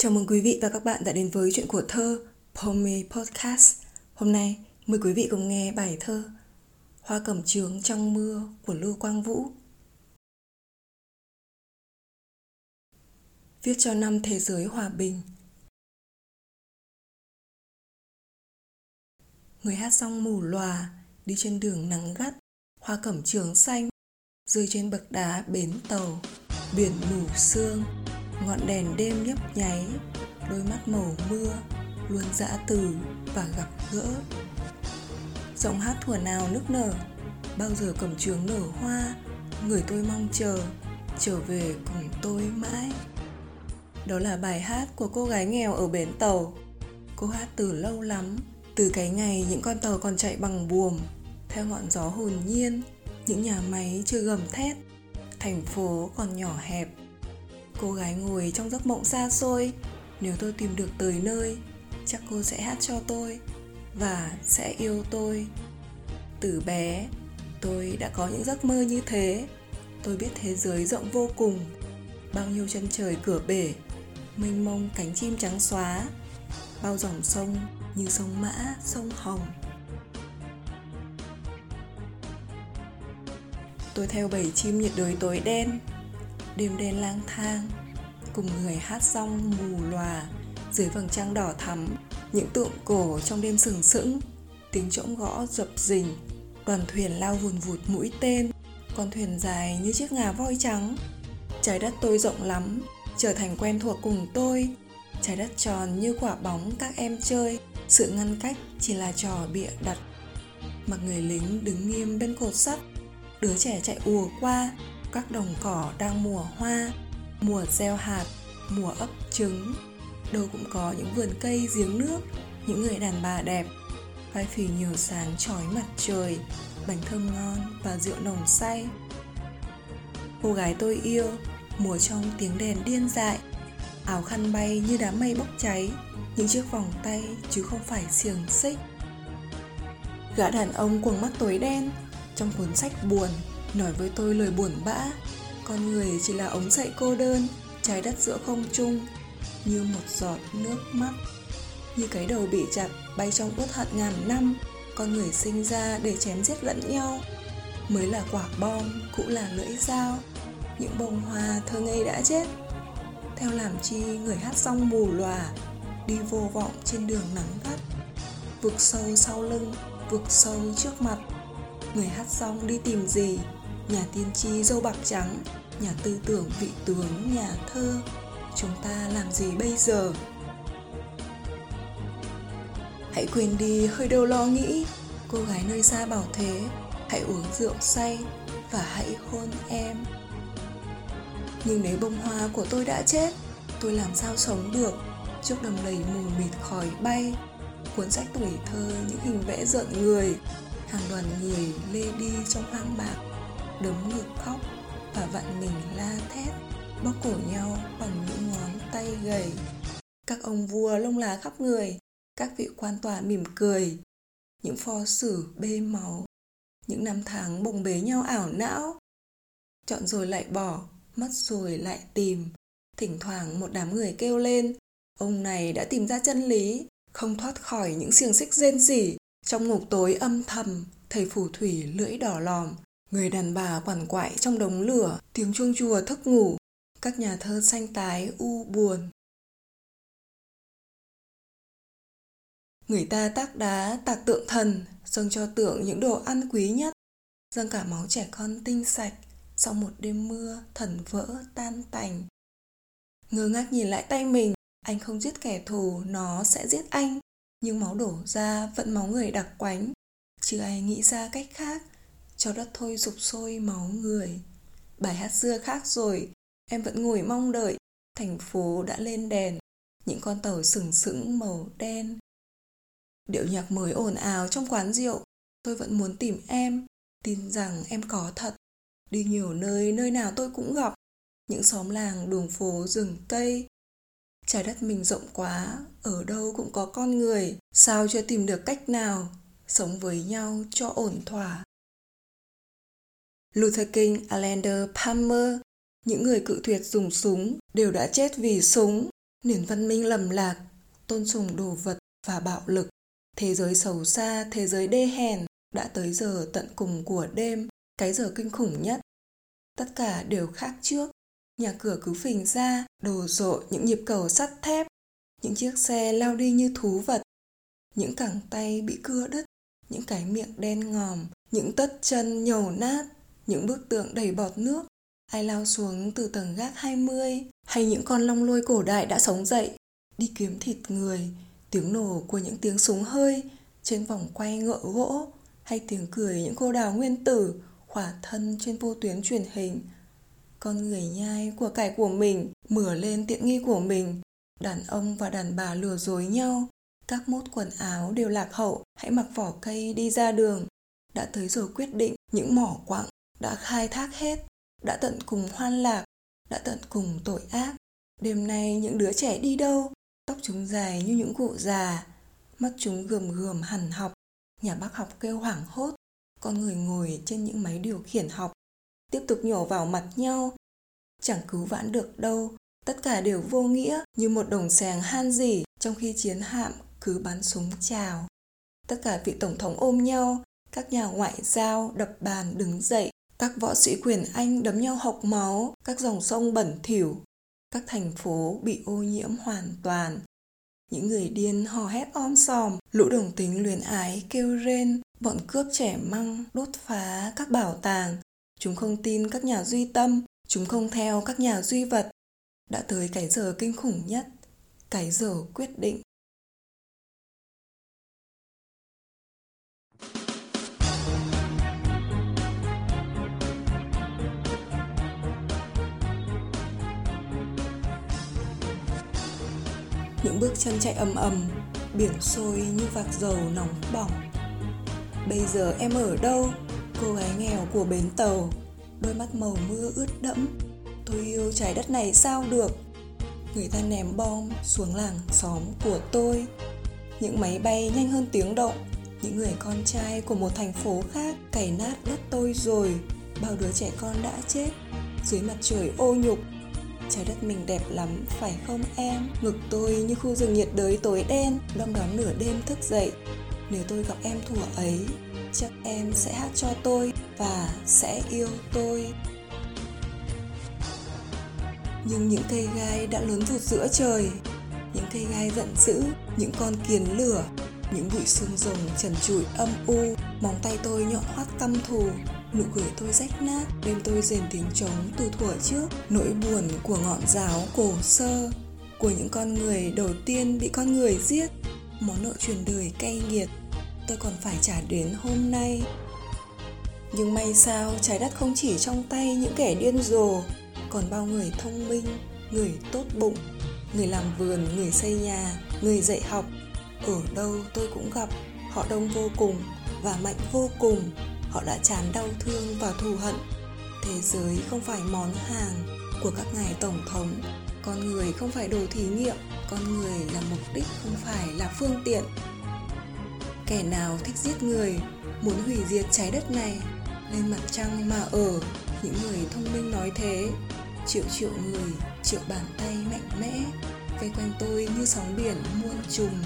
Chào mừng quý vị và các bạn đã đến với chuyện của thơ Pomi Podcast. Hôm nay mời quý vị cùng nghe bài thơ Hoa cẩm trướng trong mưa của Lưu Quang Vũ. Viết cho năm thế giới hòa bình. Người hát xong mù lòa, đi trên đường nắng gắt, hoa cẩm trường xanh, rơi trên bậc đá bến tàu, biển mù sương, ngọn đèn đêm nhấp nháy, đôi mắt màu mưa luôn dã từ và gặp gỡ. Giọng hát thuở nào nức nở, bao giờ cẩm trường nở hoa, người tôi mong chờ, trở về cùng tôi mãi. Đó là bài hát của cô gái nghèo ở bến tàu. Cô hát từ lâu lắm, từ cái ngày những con tàu còn chạy bằng buồm, theo ngọn gió hồn nhiên, những nhà máy chưa gầm thét, thành phố còn nhỏ hẹp. Cô gái ngồi trong giấc mộng xa xôi. Nếu tôi tìm được tới nơi Chắc cô sẽ hát cho tôi Và sẽ yêu tôi. Từ bé Tôi đã có những giấc mơ như thế. Tôi biết thế giới rộng vô cùng. Bao nhiêu chân trời cửa bể Mênh mông cánh chim trắng xóa Bao dòng sông như sông Mã, sông Hồng. Tôi theo bầy chim nhiệt đới tối đen đêm đen lang thang. Cùng người hát xong mù lòa dưới vầng trăng đỏ thắm những tượng cổ trong đêm sừng sững. Tiếng trỗng gõ dập dình, đoàn thuyền lao vùn vụt mũi tên. Con thuyền dài như chiếc ngà voi trắng. Trái đất tôi rộng lắm, trở thành quen thuộc cùng tôi. Trái đất tròn như quả bóng các em chơi. Sự ngăn cách chỉ là trò bịa đặt. Mặc người lính đứng nghiêm bên cột sắt. Đứa trẻ chạy ùa qua các đồng cỏ đang mùa hoa, mùa gieo hạt, mùa ấp trứng. Đâu cũng có những vườn cây giếng nước, những người đàn bà đẹp. Vai phì nhiều sáng chói mặt trời, bánh thơm ngon và rượu nồng say. Cô gái tôi yêu mùa trong tiếng đèn điên dại. Áo khăn bay như đám mây bốc cháy, những chiếc vòng tay chứ không phải xiềng xích. Gã đàn ông quần mắt tối đen, trong cuốn sách buồn nói với tôi lời buồn bã, con người chỉ là ống dậy cô đơn, trái đất giữa không trung, như một giọt nước mắt. Như cái đầu bị chặt, bay trong uất hận ngàn năm, con người sinh ra để chém giết lẫn nhau. Mới là quả bom, cũng là lưỡi dao, những bông hoa thơ ngây đã chết. Theo làm chi người hát xong mù lòa, đi vô vọng trên đường nắng gắt. Vực sâu sau lưng, vực sâu trước mặt, người hát xong đi tìm gì? Nhà tiên tri dâu bạc trắng, nhà tư tưởng vị tướng, nhà thơ, chúng ta làm gì bây giờ? Hãy quên đi hơi đâu lo nghĩ, cô gái nơi xa bảo thế, hãy uống rượu say và hãy hôn em. Nhưng nếu bông hoa của tôi đã chết, tôi làm sao sống được? Trước đầm lầy mù mịt khói bay, cuốn sách tuổi thơ những hình vẽ giận người, hàng đoàn người lê đi trong hoang mạc đấm ngực khóc và vặn mình la thét bóp cổ nhau bằng những ngón tay gầy. Các ông vua lông lá khắp người, các vị quan tòa mỉm cười. Những pho sử bê máu, những năm tháng bồng bế nhau ảo não. Chọn rồi lại bỏ, mất rồi lại tìm. Thỉnh thoảng một đám người kêu lên, ông này đã tìm ra chân lý, không thoát khỏi những xiềng xích rên rỉ trong ngục tối âm thầm, thầy phù thủy lưỡi đỏ lòm. Người đàn bà quằn quại trong đống lửa, tiếng chuông chùa thức ngủ, các nhà thơ xanh tái u buồn. Người ta tác đá tạc tượng thần, dâng cho tượng những đồ ăn quý nhất, dâng cả máu trẻ con tinh sạch, sau một đêm mưa thần vỡ tan tành. Ngơ ngác nhìn lại tay mình, anh không giết kẻ thù, nó sẽ giết anh. Nhưng máu đổ ra vẫn máu người đặc quánh, chứ ai nghĩ ra cách khác cho đất thôi sụp sôi máu người. Bài hát xưa khác rồi, em vẫn ngồi mong đợi. Thành phố đã lên đèn, những con tàu sừng sững màu đen. Điệu nhạc mới ồn ào trong quán rượu, tôi vẫn muốn tìm em, tin rằng em có thật. Đi nhiều nơi nơi nào tôi cũng gặp. Những xóm làng đường phố rừng cây. Trái đất mình rộng quá, ở đâu cũng có con người. Sao chưa tìm được cách nào? Sống với nhau cho ổn thỏa. Luther King, Alexander Palmer, những người cự tuyệt dùng súng đều đã chết vì súng. nền văn minh lầm lạc tôn sùng đồ vật và bạo lực. Thế giới xấu xa thế giới đê hèn đã tới giờ tận cùng của đêm cái giờ kinh khủng nhất. Tất cả đều khác trước. Nhà cửa cứ phình ra đồ rộ những nhịp cầu sắt thép những chiếc xe lao đi như thú vật. Những cẳng tay bị cưa đứt những cái miệng đen ngòm những tất chân nhầu nát những bức tượng đầy bọt nước ai lao xuống từ tầng gác 20 hay những con long lôi cổ đại đã sống dậy, đi kiếm thịt người, tiếng nổ của những tiếng súng hơi trên vòng quay ngựa gỗ, hay tiếng cười những cô đào nguyên tử khỏa thân trên vô tuyến truyền hình. Con người nhai của cải của mình mửa lên tiện nghi của mình. Đàn ông và đàn bà lừa dối nhau, các mốt quần áo đều lạc hậu, hãy mặc vỏ cây đi ra đường. Đã tới giờ quyết định, những mỏ quặng đã khai thác hết, đã tận cùng hoan lạc, đã tận cùng tội ác. Đêm nay những đứa trẻ đi đâu? Tóc chúng dài như những cụ già, mắt chúng gườm gườm hằn học. Nhà bác học kêu hoảng hốt, con người ngồi trên những máy điều khiển học, tiếp tục nhổ vào mặt nhau. Chẳng cứu vãn được đâu, tất cả đều vô nghĩa, như một đồng sàng han dỉ, trong khi chiến hạm cứ bắn súng chào. Tất cả vị tổng thống ôm nhau, các nhà ngoại giao đập bàn đứng dậy các võ sĩ quyền anh đấm nhau hộc máu, các dòng sông bẩn thỉu, các thành phố bị ô nhiễm hoàn toàn. Những người điên hò hét om sòm, lũ đồng tính luyến ái kêu rên. Bọn cướp trẻ măng đốt phá các bảo tàng. Chúng không tin các nhà duy tâm, chúng không theo các nhà duy vật. Đã tới cái giờ kinh khủng nhất, cái giờ quyết định. Những bước chân chạy ầm ầm, biển sôi như vạc dầu nóng bỏng. Bây giờ em ở đâu? Cô gái nghèo của bến tàu. Đôi mắt màu mưa ướt đẫm. Tôi yêu trái đất này sao được? Người ta ném bom xuống làng xóm của tôi. Những máy bay nhanh hơn tiếng động. Những người con trai của một thành phố khác cày nát đất tôi rồi. Bao đứa trẻ con đã chết. Dưới mặt trời ô nhục trái đất mình đẹp lắm, phải không em? Ngực tôi như khu rừng nhiệt đới tối đen đom đóm nửa đêm thức dậy. Nếu tôi gặp em thủa ấy, chắc em sẽ hát cho tôi và sẽ yêu tôi. Nhưng những cây gai đã lớn vụt giữa trời. Những cây gai giận dữ, những con kiến lửa, những bụi xương rồng trần trụi âm u. Móng tay tôi nhọn hoắt căm thù nụ cười tôi rách nát, đêm tôi rền tiếng trống từ thuở trước. Nỗi buồn của ngọn giáo cổ sơ, của những con người đầu tiên bị con người giết. Món nợ truyền đời cay nghiệt, tôi còn phải trả đến hôm nay. Nhưng may sao, trái đất không chỉ trong tay những kẻ điên rồ, còn bao người thông minh, người tốt bụng, người làm vườn, người xây nhà, người dạy học. Ở đâu tôi cũng gặp, họ đông vô cùng và mạnh vô cùng họ đã chán đau thương và thù hận. Thế giới không phải món hàng của các ngài tổng thống. Con người không phải đồ thí nghiệm. Con người là mục đích, không phải là phương tiện. Kẻ nào thích giết người, muốn hủy diệt trái đất này, lên mặt trăng mà ở, những người thông minh nói thế. Triệu triệu người, triệu bàn tay mạnh mẽ, vây quanh tôi như sóng biển muôn trùng.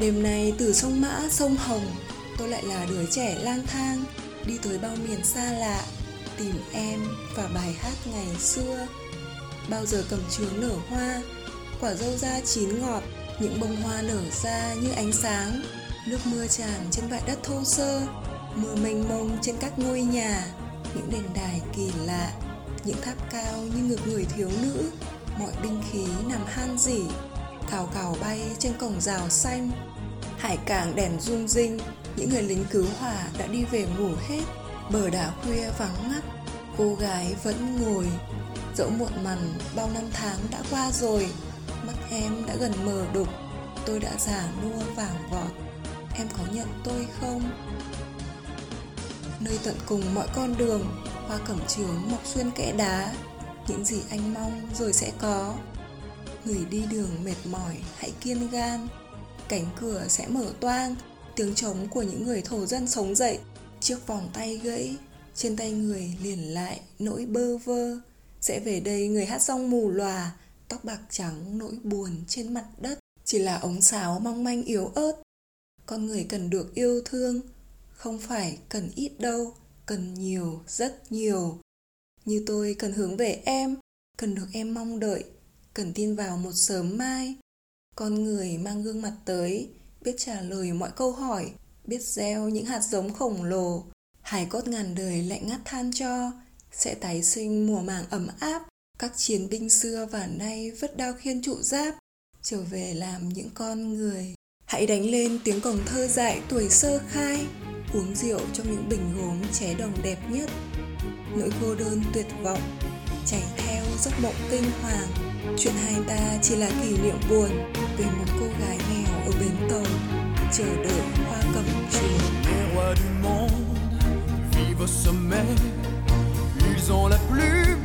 Đêm nay từ sông mã, sông hồng tôi lại là đứa trẻ lang thang, đi tới bao miền xa lạ, tìm em và bài hát ngày xưa. Bao giờ cầm trướng nở hoa, quả dâu da chín ngọt, những bông hoa nở ra như ánh sáng. Nước mưa tràn trên bãi đất thô sơ, mưa mênh mông trên các ngôi nhà, những đền đài kỳ lạ, những tháp cao như ngực người thiếu nữ, mọi binh khí nằm han dỉ, cào cào bay trên cổng rào xanh. Hải cảng đèn rung rinh những người lính cứu hỏa đã đi về ngủ hết, bờ đá khuya vắng ngắt. Cô gái vẫn ngồi, dẫu muộn mằn bao năm tháng đã qua rồi. Mắt em đã gần mờ đục, tôi đã già nua vàng vọt. Em có nhận tôi không? Nơi tận cùng mọi con đường, hoa cẩm trướng mọc xuyên kẽ đá. Những gì anh mong rồi sẽ có. Người đi đường mệt mỏi, hãy kiên gan. Cánh cửa sẽ mở toang tiếng trống của những người thổ dân sống dậy. Chiếc vòng tay gãy, trên tay người liền lại nỗi bơ vơ. Sẽ về đây người hát xong mù lòa, tóc bạc trắng, nỗi buồn trên mặt đất. Chỉ là ống sáo mong manh yếu ớt. Con người cần được yêu thương, không phải cần ít đâu, cần nhiều, rất nhiều. Như tôi cần hướng về em, cần được em mong đợi, cần tin vào một sớm mai. Con người mang gương mặt tới biết trả lời mọi câu hỏi, biết gieo những hạt giống khổng lồ. Hải cốt ngàn đời lạnh ngắt than cho, sẽ tái sinh mùa màng ấm áp. Các chiến binh xưa và nay vứt đao khiên trụ giáp, trở về làm những con người. Hãy đánh lên tiếng cổng thơ dại tuổi sơ khai, uống rượu trong những bình gốm ché đồng đẹp nhất. Nỗi cô đơn tuyệt vọng chảy theo giấc mộng kinh hoàng chuyện hai ta chỉ là kỷ niệm buồn về một cô gái nghèo ở bến tàu, chờ đợi hoa cẩm chùa. Ils ont la plus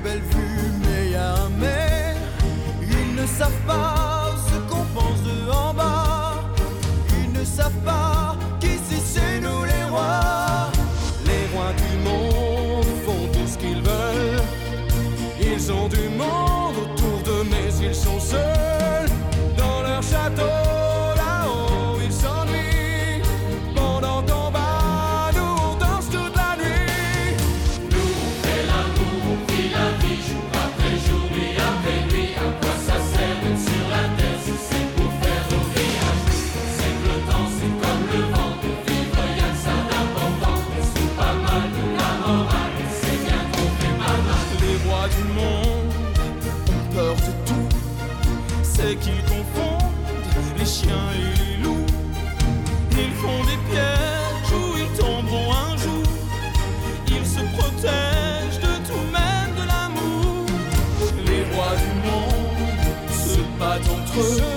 suffer.